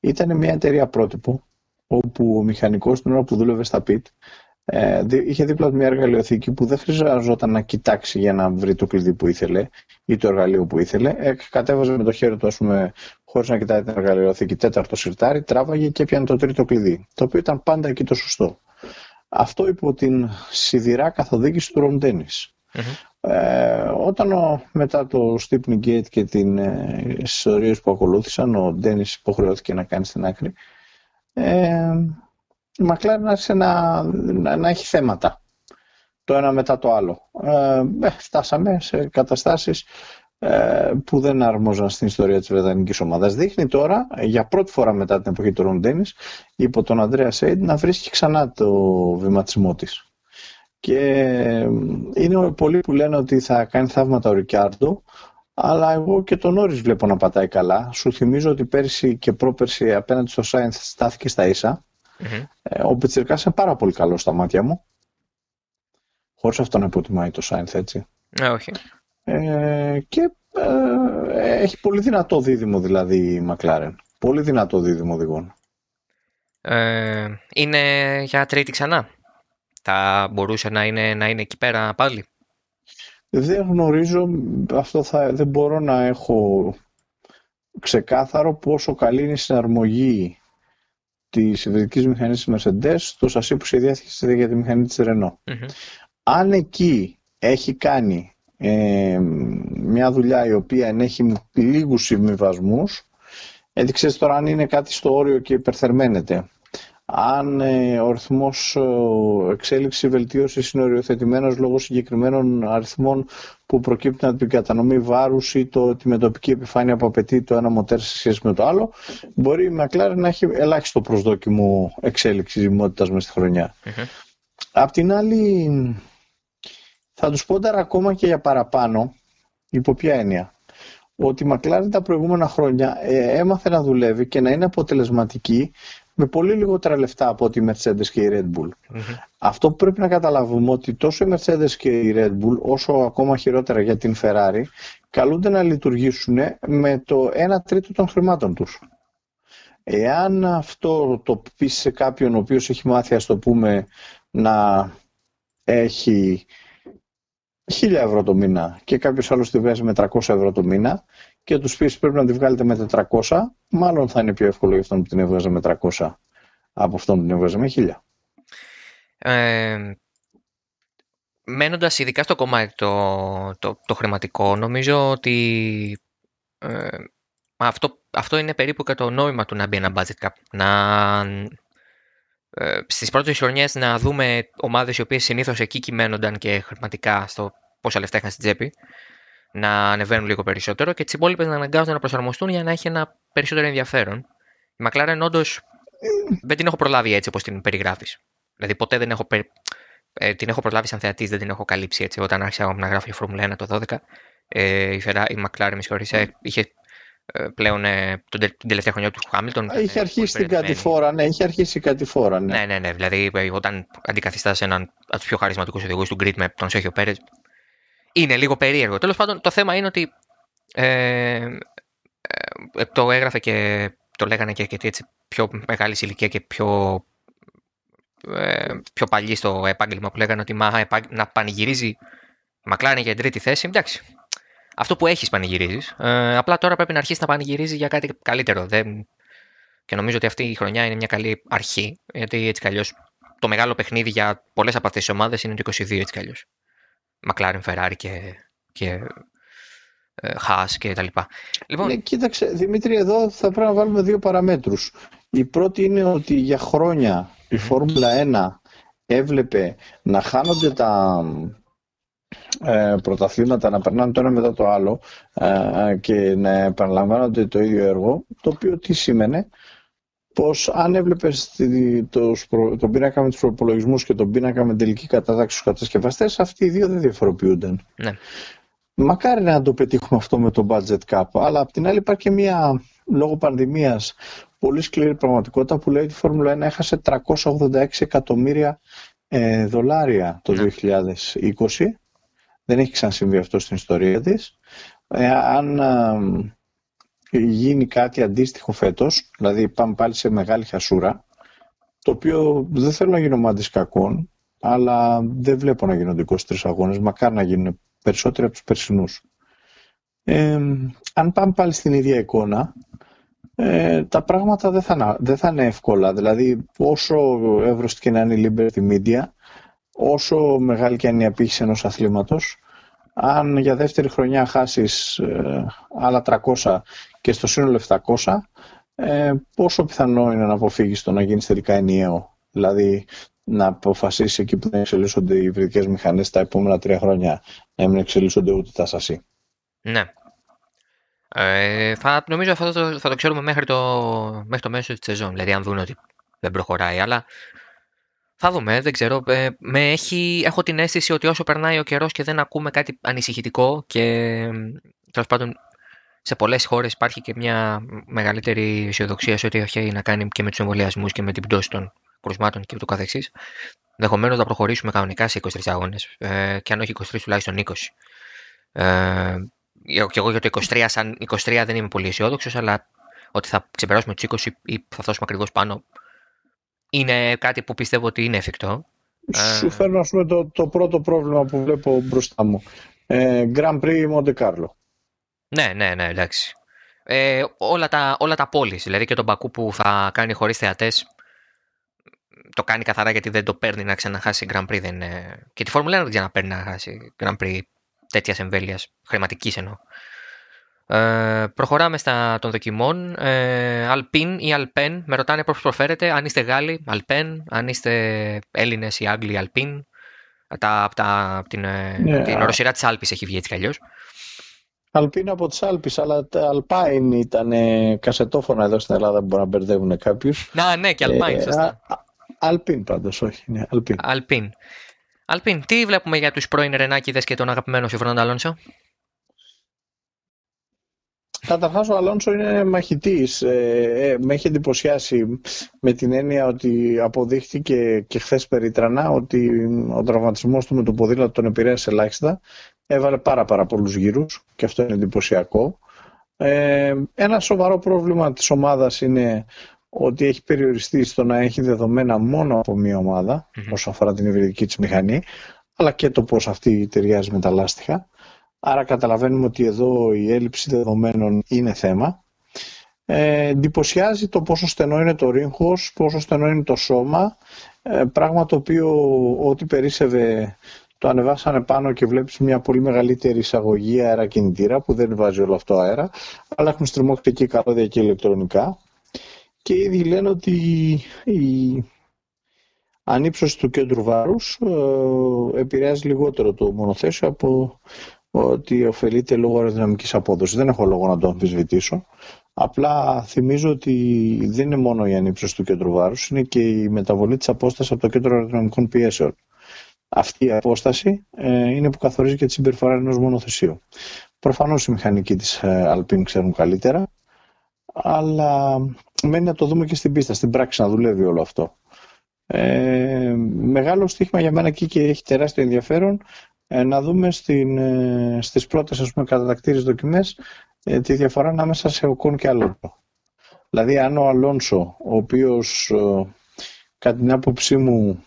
ήταν μια εταιρεία πρότυπο όπου ο μηχανικός την ώρα που δούλευε στα πιτ ε, είχε δίπλα μια εργαλειοθήκη που δεν χρειαζόταν να κοιτάξει για να βρει το κλειδί που ήθελε ή το εργαλείο που ήθελε. Ε, κατέβαζε με το χέρι του, ας πούμε, χωρίς να κοιτάει την εργαλειοθήκη, τέταρτο σιρτάρι, τράβαγε και έπιανε το τρίτο κλειδί. Το οποίο ήταν πάντα εκεί το σωστό. Αυτό υπό την σιδηρά καθοδήγηση του Ρον Ε, όταν ο, μετά το Stepney Gate και την ε, ιστορίες που ακολούθησαν ο Ντένις υποχρεώθηκε να κάνει στην άκρη ε, η McLaren άρχισε να, να, να, έχει θέματα το ένα μετά το άλλο. Ε, ε φτάσαμε σε καταστάσεις ε, που δεν αρμόζαν στην ιστορία της Βρετανικής ομάδας. Δείχνει τώρα, για πρώτη φορά μετά την εποχή του Ρον υπό τον Ανδρέα Σέιντ να βρίσκει ξανά το βηματισμό της. Και είναι πολλοί που λένε ότι θα κάνει θαύματα ο Ρικιάρντο, αλλά εγώ και τον Όρις βλέπω να πατάει καλά. Σου θυμίζω ότι πέρσι και πρόπερσι απέναντι στο Σάινθ στάθηκε στα ίσα. Mm-hmm. Ο Πιτσιρκάς είναι πάρα πολύ καλός στα μάτια μου. Χωρίς αυτό να υποτιμάει το Σάινθ, έτσι. Ε, όχι. Ε, και ε, έχει πολύ δυνατό δίδυμο δηλαδή η Μακλάρεν. Πολύ δυνατό δίδυμο οδηγών. Ε, είναι για τρίτη ξανά; Θα μπορούσε να είναι, να είναι εκεί πέρα πάλι; Δεν γνωρίζω, αυτό θα, δεν μπορώ να έχω ξεκάθαρο πόσο καλή είναι η συναρμογή της υβριδικής μηχανής της Mercedes στο σασί που σχεδιάστηκε για τη μηχανή της Renault. Αν εκεί έχει κάνει ε, μια δουλειά η οποία ενέχει λίγους συμβιβασμούς, έτσι τώρα αν είναι κάτι στο όριο και υπερθερμαίνεται. Αν ε, ο αριθμό ε, εξέλιξη βελτίωση είναι οριοθετημένο λόγω συγκεκριμένων αριθμών που προκύπτουν από την κατανομή βάρους ή το, τη μετοπική επιφάνεια που απαιτεί το ένα μοτέρ σε σχέση με το άλλο, μπορεί η McLaren να έχει ελάχιστο προσδόκιμο εξέλιξης ζυμότητα μέσα στη χρονιά. Απ' την άλλη, θα τους πω τώρα ακόμα και για παραπάνω, υπό ποια έννοια. Ότι η McLaren τα προηγούμενα χρόνια ε, έμαθε να δουλεύει και να είναι αποτελεσματική με πολύ λιγότερα λεφτά από ότι η Mercedes και η Red Bull. Αυτό που πρέπει να καταλάβουμε ότι τόσο η Mercedes και η Red Bull όσο ακόμα χειρότερα για την Ferrari καλούνται να λειτουργήσουν με το 1 τρίτο των χρημάτων τους. Εάν αυτό το πεις σε κάποιον ο οποίος έχει μάθει ας το πούμε να έχει 1000 ευρώ το μήνα και κάποιος άλλος τη βγάζει με 300 ευρώ το μήνα και τους πεις πρέπει να τη βγάλετε με 400, μάλλον θα είναι πιο εύκολο για αυτόν που την έβγαζε με 300 από αυτόν που την έβγαζε με 1000. Ε, μένοντας ειδικά στο κομμάτι το, το, το χρηματικό, νομίζω ότι ε, αυτό, αυτό είναι περίπου και το νόημα του να μπει ένα budget cap. Να, ε, στις πρώτες χρονιές να δούμε ομάδες οι οποίες συνήθως εκεί κυμαίνονταν και χρηματικά στο πόσα λεφτά είχαν στην τσέπη να ανεβαίνουν λίγο περισσότερο και τις υπόλοιπες να αναγκάζονται να προσαρμοστούν για να έχει ένα περισσότερο ενδιαφέρον. Η McLaren όντως δεν την έχω προλάβει έτσι όπως την περιγράφεις. Δηλαδή ποτέ δεν έχω. Ε, την έχω προλάβει σαν θεατής, δεν την έχω καλύψει έτσι. Όταν άρχισα να γράφω η Φόρμουλα 1 το 12, ε, η, Ferrari, η McLaren, με συγχωρείτε, είχε ε, πλέον ε, τον, την τελευταία χρονιά του Χάμιλτον. Είχε αρχίσει την κατηφόρα, ναι, είχε αρχίσει η κατηφόρα. Ναι, ναι, ναι. ναι δηλαδή, ε, όταν αντικαθιστά έναν από τους πιο χαρισματικούς οδηγούς του Grid με τον Σέχιο Πέρες, είναι λίγο περίεργο. Τέλος πάντων, το θέμα είναι ότι ε, ε, το έγραφε και το λέγανε και, και έτσι πιο μεγάλη ηλικία και πιο, ε, πιο παλιή στο επάγγελμα που λέγανε ότι μα, να πανηγυρίζει Μακλάρεν για την τρίτη θέση. Εντάξει, αυτό που έχεις πανηγυρίζεις. Ε, απλά τώρα πρέπει να αρχίσεις να πανηγυρίζεις για κάτι καλύτερο. Δεν... Και νομίζω ότι αυτή η χρονιά είναι μια καλή αρχή. Γιατί έτσι κι το μεγάλο παιχνίδι για πολλές από αυτές τις ομάδες είναι το 22 έτσι κι McLaren, Ferrari και, και ε, και τα λοιπά. Λοιπόν... Ναι, κοίταξε, Δημήτρη, εδώ θα πρέπει να βάλουμε δύο παραμέτρους. Η πρώτη είναι ότι για χρόνια η Φόρμουλα 1 έβλεπε να χάνονται τα ε, πρωταθλήματα, να περνάνε το ένα μετά το άλλο ε, και να επαναλαμβάνονται το ίδιο έργο, το οποίο τι σήμαινε, πως αν έβλεπες το, τον πίνακα με τους προπολογισμούς και τον πίνακα με τελική κατάταξη στους κατασκευαστές, αυτοί οι δύο δεν διαφοροποιούνταν. Ναι. Μακάρι να το πετύχουμε αυτό με το budget cap, αλλά απ' την άλλη υπάρχει και μια λόγω πανδημίας πολύ σκληρή πραγματικότητα που λέει ότι η Φόρμουλα 1 έχασε 386 εκατομμύρια ε, δολάρια το 2020. Ναι. Δεν έχει ξανασυμβεί αυτό στην ιστορία της. Ε, αν γίνει κάτι αντίστοιχο φέτος, δηλαδή πάμε πάλι σε μεγάλη χασούρα, το οποίο δεν θέλω να γίνω μάντης κακών, αλλά δεν βλέπω να γίνονται 23 αγώνες, μακάρι να γίνουν περισσότεροι από τους περσινούς. Ε, αν πάμε πάλι στην ίδια εικόνα, ε, τα πράγματα δεν θα, δεν θα είναι εύκολα. Δηλαδή, όσο εύρωστη και να είναι η Liberty Media, όσο μεγάλη και αν είναι η απήχηση ενός αθλήματος, αν για δεύτερη χρονιά χάσεις ε, άλλα 300 και στο σύνολο 700, ε, πόσο πιθανό είναι να αποφύγεις το να γίνεις τελικά ενιαίο; Δηλαδή να αποφασίσεις εκεί που δεν εξελίσσονται οι υβριδικές μηχανές τα επόμενα τρία χρόνια να μην εξελίσσονται ούτε τα σασί; Ναι. Ε, θα, νομίζω αυτό το, θα το ξέρουμε μέχρι το, μέχρι το μέσο της σεζόν. Δηλαδή αν δουν ότι δεν προχωράει. Αλλά θα δούμε, δεν ξέρω. Ε, με έχει, έχω την αίσθηση ότι όσο περνάει ο καιρός και δεν ακούμε κάτι ανησυχητικό και τέλος πάντων σε πολλές χώρες υπάρχει και μια μεγαλύτερη αισιοδοξία σε ό,τι έχει να κάνει και με τους εμβολιασμούς και με την πτώση των κρουσμάτων και ούτω καθεξής. Ενδεχομένως να προχωρήσουμε κανονικά σε 23 αγώνες, ε, και αν όχι 23 τουλάχιστον 20. Ε, και εγώ για το 23, σαν 23 δεν είμαι πολύ αισιόδοξος, αλλά ότι θα ξεπεράσουμε τους 20 ή θα φτάσουμε ακριβώς πάνω είναι κάτι που πιστεύω ότι είναι εφικτό. Σου φέρνω ας πούμε, το, το πρώτο πρόβλημα που βλέπω μπροστά μου. Ε, Grand Prix Monte Carlo. Ναι, ναι, ναι, εντάξει. Ε, όλα τα, όλα τα πόλεις, δηλαδή και τον Μπακού που θα κάνει χωρίς θεατές, το κάνει καθαρά γιατί δεν το παίρνει να ξαναχάσει Grand Prix. Δεν Και τη Φόρμουλα 1 δεν ξαναπαίρνει να χάσει Grand Prix τέτοιας εμβέλειας, χρηματικής εννοώ. Ε, προχωράμε στα των δοκιμών. Ε, Alpine ή Alpen, με ρωτάνε πώς προφέρετε. Αν είστε Γάλλοι, Alpen. Αν είστε Έλληνες ή Άγγλοι, Alpine. Τα, από, τα, από την, yeah. Ναι, την οροσυρά της Άλπης έχει βγει έτσι κι αλλιώς. Αλπίν από τις Άλπεις, αλλά τα Alpine ήταν κασετόφωνα εδώ στην Ελλάδα που μπορεί να μπερδεύουν κάποιους. Να, ναι, και Alpine, ε, σωστά. Αλπίν πάντως, όχι, ναι, Alpine. Alpine. Alpine, τι βλέπουμε για τους πρώην Ρενάκηδες και τον αγαπημένο σου Φερνάντο Αλόνσο; Καταρχάς ο Αλόνσο είναι μαχητής. Ε, ε, με έχει εντυπωσιάσει με την έννοια ότι αποδείχτηκε και χθες περίτρανα ότι ο τραυματισμός του με το ποδήλατο τον επηρέασε ελάχιστα. Έβαλε πάρα πάρα πολλούς γύρους και αυτό είναι εντυπωσιακό. Ε, ένα σοβαρό πρόβλημα της ομάδας είναι ότι έχει περιοριστεί στο να έχει δεδομένα μόνο από μία ομάδα mm-hmm. όσον αφορά την υβριδική της μηχανή αλλά και το πώς αυτή ταιριάζει με τα λάστιχα. Άρα καταλαβαίνουμε ότι εδώ η έλλειψη δεδομένων είναι θέμα. Ε, εντυπωσιάζει το πόσο στενό είναι το ρίγχος, πόσο στενό είναι το σώμα, ε, πράγμα το οποίο ό,τι περίσευε το ανεβάσανε πάνω και βλέπεις μια πολύ μεγαλύτερη εισαγωγή αερακινητήρα που δεν βάζει όλο αυτό αέρα, αλλά έχουν στριμώξει εκεί καλώδια και ηλεκτρονικά. Και ήδη λένε ότι η ανύψωση του κέντρου βάρους ε, επηρεάζει λιγότερο το μονοθέσιο από ότι ωφελείται λόγω αεροδυναμικής απόδοσης. Δεν έχω λόγο να το αμφισβητήσω. Απλά θυμίζω ότι δεν είναι μόνο η ανύψωση του κέντρου βάρους, είναι και η μεταβολή της απόστασης από το κέντρο αεροδυναμικών πιέσεων. Αυτή η απόσταση ε, είναι που καθορίζει και τη συμπεριφορά ενός μονοθεσίου. Προφανώς οι μηχανικοί της ε, Alpine ξέρουν καλύτερα, αλλά μένει να το δούμε και στην πίστα, στην πράξη να δουλεύει όλο αυτό. Ε, μεγάλο στοίχημα για μένα εκεί και έχει τεράστιο ενδιαφέρον ε, να δούμε στην, ε, στις πρώτες ας πούμε, κατατακτήριες δοκιμές ε, τη διαφορά ανάμεσα σε Οκόν και Αλόνσο. Δηλαδή αν ο Αλόνσο, ο οποίος ε, κατά την άποψή μου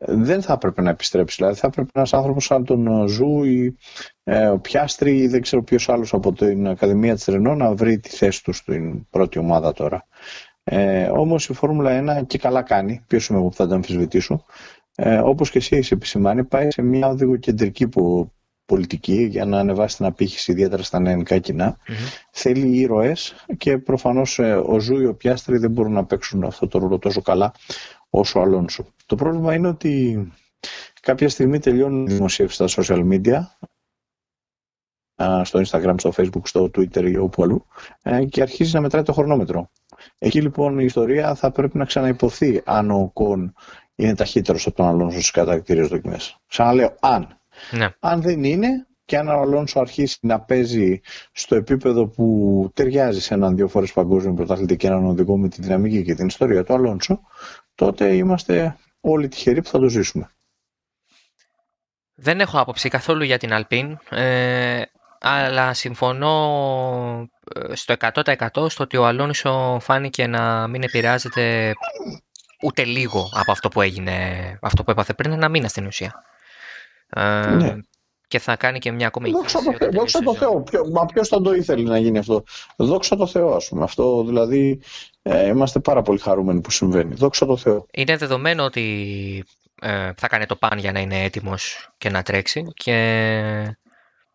δεν θα έπρεπε να επιστρέψει. Δηλαδή θα έπρεπε ένας άνθρωπος σαν τον Ζου ή ο Πιάστρη ή δεν ξέρω ποιος άλλος από την Ακαδημία της Renault να βρει τη θέση του στην πρώτη ομάδα τώρα. Ε, όμως η Φόρμουλα 1 και καλά κάνει, ποιος είμαι εγώ που θα την αμφισβητήσω, ε, όπως και εσύ έχει επισημάνει, πάει σε μια οδηγοκεντρική πολιτική για να ανεβάσει την απήχηση ιδιαίτερα στα νεανικά κοινά. Mm-hmm. Θέλει ήρωες και προφανώς ε, ο Ζου ή ο Πιάστρη δεν μπορούν να παίξουν αυτό το ρόλο τόσο καλά όσο ο Αλόνσο. Το πρόβλημα είναι ότι κάποια στιγμή τελειώνουν οι δημοσιεύσεις στα social media στο Instagram, στο Facebook, στο Twitter ή όπου αλλού ε, και αρχίζει να μετράει το χρονόμετρο. Εκεί λοιπόν η ιστορία θα πρέπει να ξαναυποθεί αν ο Κον είναι ταχύτερος από τον Αλόνσο στις κατακτήριες δοκιμές. Ξαναλέω, αν. Ναι. Αν δεν είναι και αν ο Αλόνσο αρχίσει να παίζει στο επίπεδο που ταιριάζει σε έναν δύο φορές παγκόσμιο πρωταθλητή και έναν οδηγό με τη δυναμική και την ιστορία του Αλόνσο, τότε είμαστε όλοι τυχεροί που θα το ζήσουμε. Δεν έχω άποψη καθόλου για την Αλπίν, ε, αλλά συμφωνώ ε, στο 100% στο ότι ο Αλόνσο φάνηκε να μην επηρεάζεται ούτε λίγο από αυτό που έγινε, αυτό που έπαθε πριν ένα μήνα στην ουσία. Ε, ναι. Και θα κάνει και μια ακόμη Δόξα το, δόξα το Θεό. μα ποιος θα το ήθελε να γίνει αυτό; Δόξα το Θεό, ας πούμε. Αυτό δηλαδή ε, είμαστε πάρα πολύ χαρούμενοι που συμβαίνει. Δόξα το Θεό. Είναι δεδομένο ότι ε, θα κάνει το παν για να είναι έτοιμος και να τρέξει. Και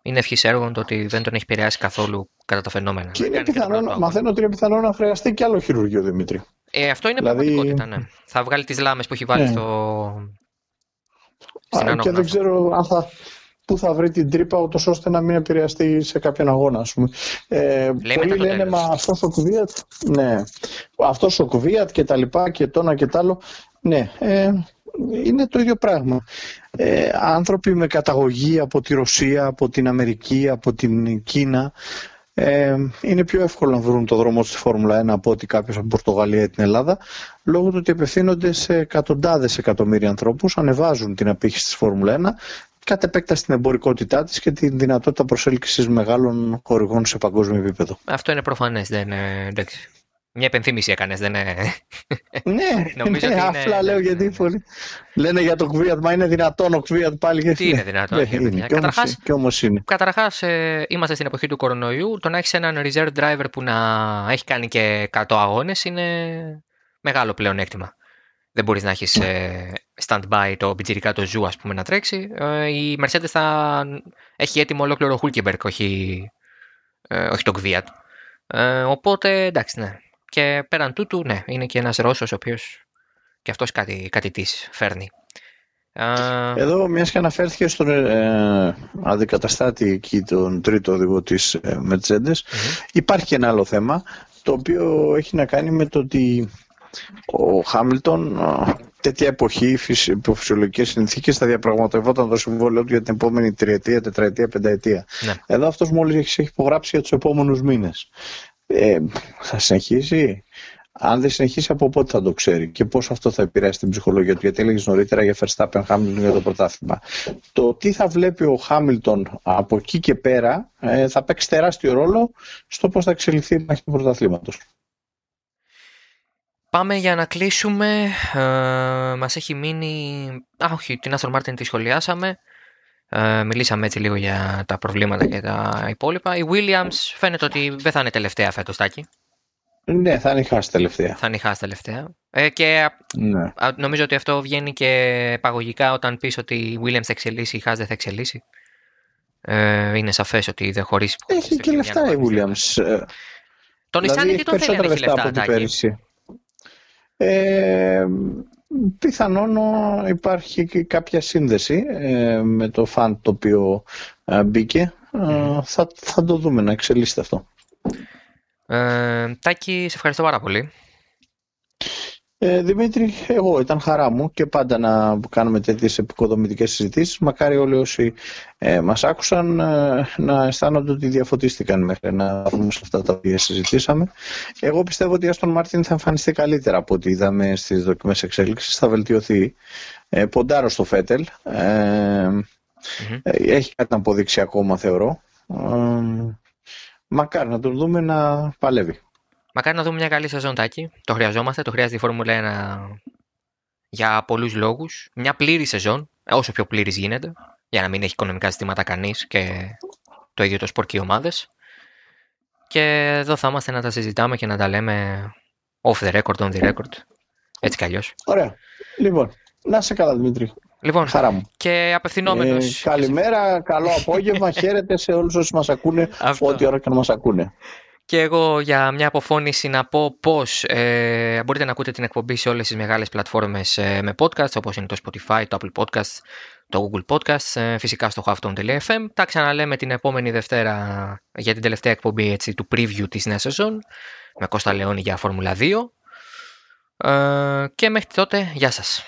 είναι ευχής έργων το ότι δεν τον έχει επηρεάσει καθόλου κατά τα φαινόμενα. Και είναι πιθανό, μαθαίνω ότι είναι πιθανό να χρειαστεί και άλλο χειρουργείο Δημήτρη. Ε, αυτό είναι δηλαδή... πραγματικότητα, ναι. Θα βγάλει τις λάμες που έχει βάλει ναι. στο. Στην Α, και δεν ξέρω αν θα, πού θα βρει την τρύπα ούτως ώστε να μην επηρεαστεί σε κάποιον αγώνα, ας πούμε. Ε, πολλοί λένε, μα αυτός ο Κουβίατ, ναι, αυτός ο Κουβίατ και τα λοιπά και το ένα και το άλλο, ναι, ε, είναι το ίδιο πράγμα. Ε, άνθρωποι με καταγωγή από τη Ρωσία, από την Αμερική, από την Κίνα, ε, είναι πιο εύκολο να βρουν το δρόμο στη Φόρμουλα 1 από ότι κάποιος από Πορτογαλία ή την Ελλάδα, λόγω του ότι απευθύνονται σε εκατοντάδες εκατομμύρια ανθρώπους, ανεβάζουν την απήχηση της Φόρμουλα 1, κατ' επέκταση την εμπορικότητά της και την δυνατότητα προσέλκυσης μεγάλων χορηγών σε παγκόσμιο επίπεδο. Αυτό είναι προφανές, δεν είναι εντάξει. Μια επενθύμηση έκανες, δεν είναι; Ναι, Νομίζω ναι, ότι απλά λέω γιατί πολύ. Λένε για το Κβίατ, μα είναι δυνατόν ο Κβίατ πάλι. Γιατί... Τι είναι δυνατόν, ναι, είναι. Καταρχάς, και όμως είναι. Καταρχάς, ε, είμαστε στην εποχή του κορονοϊού. Το να έχεις έναν reserve driver που να έχει κάνει και 100 αγώνες είναι μεγάλο πλεονέκτημα. Δεν μπορείς να έχεις ναι. ε, stand-by το πιτζιρικά το ζου, ας πούμε, να τρέξει. Ε, η Mercedes θα έχει έτοιμο ολόκληρο Hulkenberg, όχι, ε, όχι τον Κβίατ. Ε, οπότε εντάξει, ναι. Και πέραν τούτου, ναι, είναι και ένας Ρώσος ο οποίος και αυτός κάτι, κάτι της φέρνει. Εδώ, μιας και αναφέρθηκε στον ε, αντικαταστάτη εκεί, τον τρίτο οδηγό της ε, Mercedes, υπάρχει και ένα άλλο θέμα, το οποίο έχει να κάνει με το ότι ο Χάμιλτον τέτοια εποχή, υπό φυσιολογικές συνθήκες, θα διαπραγματευόταν το συμβόλαιο του για την επόμενη τριετία, τετραετία, πενταετία. Ναι. Εδώ αυτός μόλις έχει υπογράψει για τους επόμενους μήνες. Ε, θα συνεχίσει; Αν δεν συνεχίσει, από πότε θα το ξέρει και πώς αυτό θα επηρεάσει την ψυχολογία του; Γιατί έλεγες νωρίτερα για Verstappen Hamilton για το πρωτάθλημα. Το τι θα βλέπει ο Χάμιλτον από εκεί και πέρα ε, θα παίξει τεράστιο ρόλο στο πώς θα εξελιχθεί η μάχη του πρωταθλήματος. Πάμε για να κλείσουμε. Ε, μας έχει μείνει... Α, όχι, την Aston Martin τη σχολιάσαμε. Ε, μιλήσαμε έτσι λίγο για τα προβλήματα και τα υπόλοιπα. Η Williams φαίνεται ότι δεν θα είναι τελευταία φέτος, Τάκη. Ναι, θα είναι χάσει τελευταία. Θα είναι χάσει τελευταία. Ε, και ναι. νομίζω ότι αυτό βγαίνει και παγωγικά όταν πεις ότι η Williams θα εξελίσσει, η Haas δεν θα εξελίσσει. Ε, είναι σαφές ότι δεν χωρίσει. Έχει και λεφτά η Williams. Ε, τον δηλαδή, Ισάνι τι τον θέλει να έχει λεφτά, από πέρυσι. Ε, πιθανόν υπάρχει και κάποια σύνδεση ε, με το φαν το οποίο ε, μπήκε. Ε, θα, θα το δούμε να εξελίσσεται αυτό. Ε, Τάκη, σε ευχαριστώ πάρα πολύ. Ε, Δημήτρη, εγώ ήταν χαρά μου και πάντα να κάνουμε τέτοιες επικοδομητικές συζητήσεις. Μακάρι όλοι όσοι ε, μας άκουσαν ε, να αισθάνονται ότι διαφωτίστηκαν μέχρι να δούμε σε αυτά τα οποία συζητήσαμε. Εγώ πιστεύω ότι η Άστον Μάρτιν θα εμφανιστεί καλύτερα από ό,τι είδαμε στις δοκιμές εξέλιξης. Θα βελτιωθεί. Ε, ποντάρω στο Φέτελ. Ε, Έχει κάτι να αποδείξει ακόμα θεωρώ. Ε, μακάρι να τον δούμε να παλεύει. Μακάρι να δούμε μια καλή σεζόν τάκι. Το χρειαζόμαστε, το χρειάζεται η Φόρμουλα 1 για πολλούς λόγους. Μια πλήρη σεζόν, όσο πιο πλήρης γίνεται, για να μην έχει οικονομικά ζητήματα κανείς και το ίδιο το σπορ και οι ομάδες. Και εδώ θα είμαστε να τα συζητάμε και να τα λέμε off the record, on the record. Έτσι κι αλλιώς. Ωραία. Λοιπόν, να σε καλά Δημήτρη. Λοιπόν, Χαρά μου. και απευθυνόμενος. Ε, καλημέρα, καλό απόγευμα, χαίρετε σε όλους όσου μας ακούνε, ό,τι ώρα και να μας ακούνε. Και εγώ για μια αποφώνηση να πω πως ε, μπορείτε να ακούτε την εκπομπή σε όλες τις μεγάλες πλατφόρμες ε, με podcast όπως είναι το Spotify, το Apple Podcast, το Google Podcast, ε, φυσικά στο halfton.fm. Τα ξαναλέμε την επόμενη Δευτέρα για την τελευταία εκπομπή έτσι, του preview της νέας σεζόν με Κώστα Λεόνι για Φόρμουλα 2. Ε, και μέχρι τότε, γεια σας.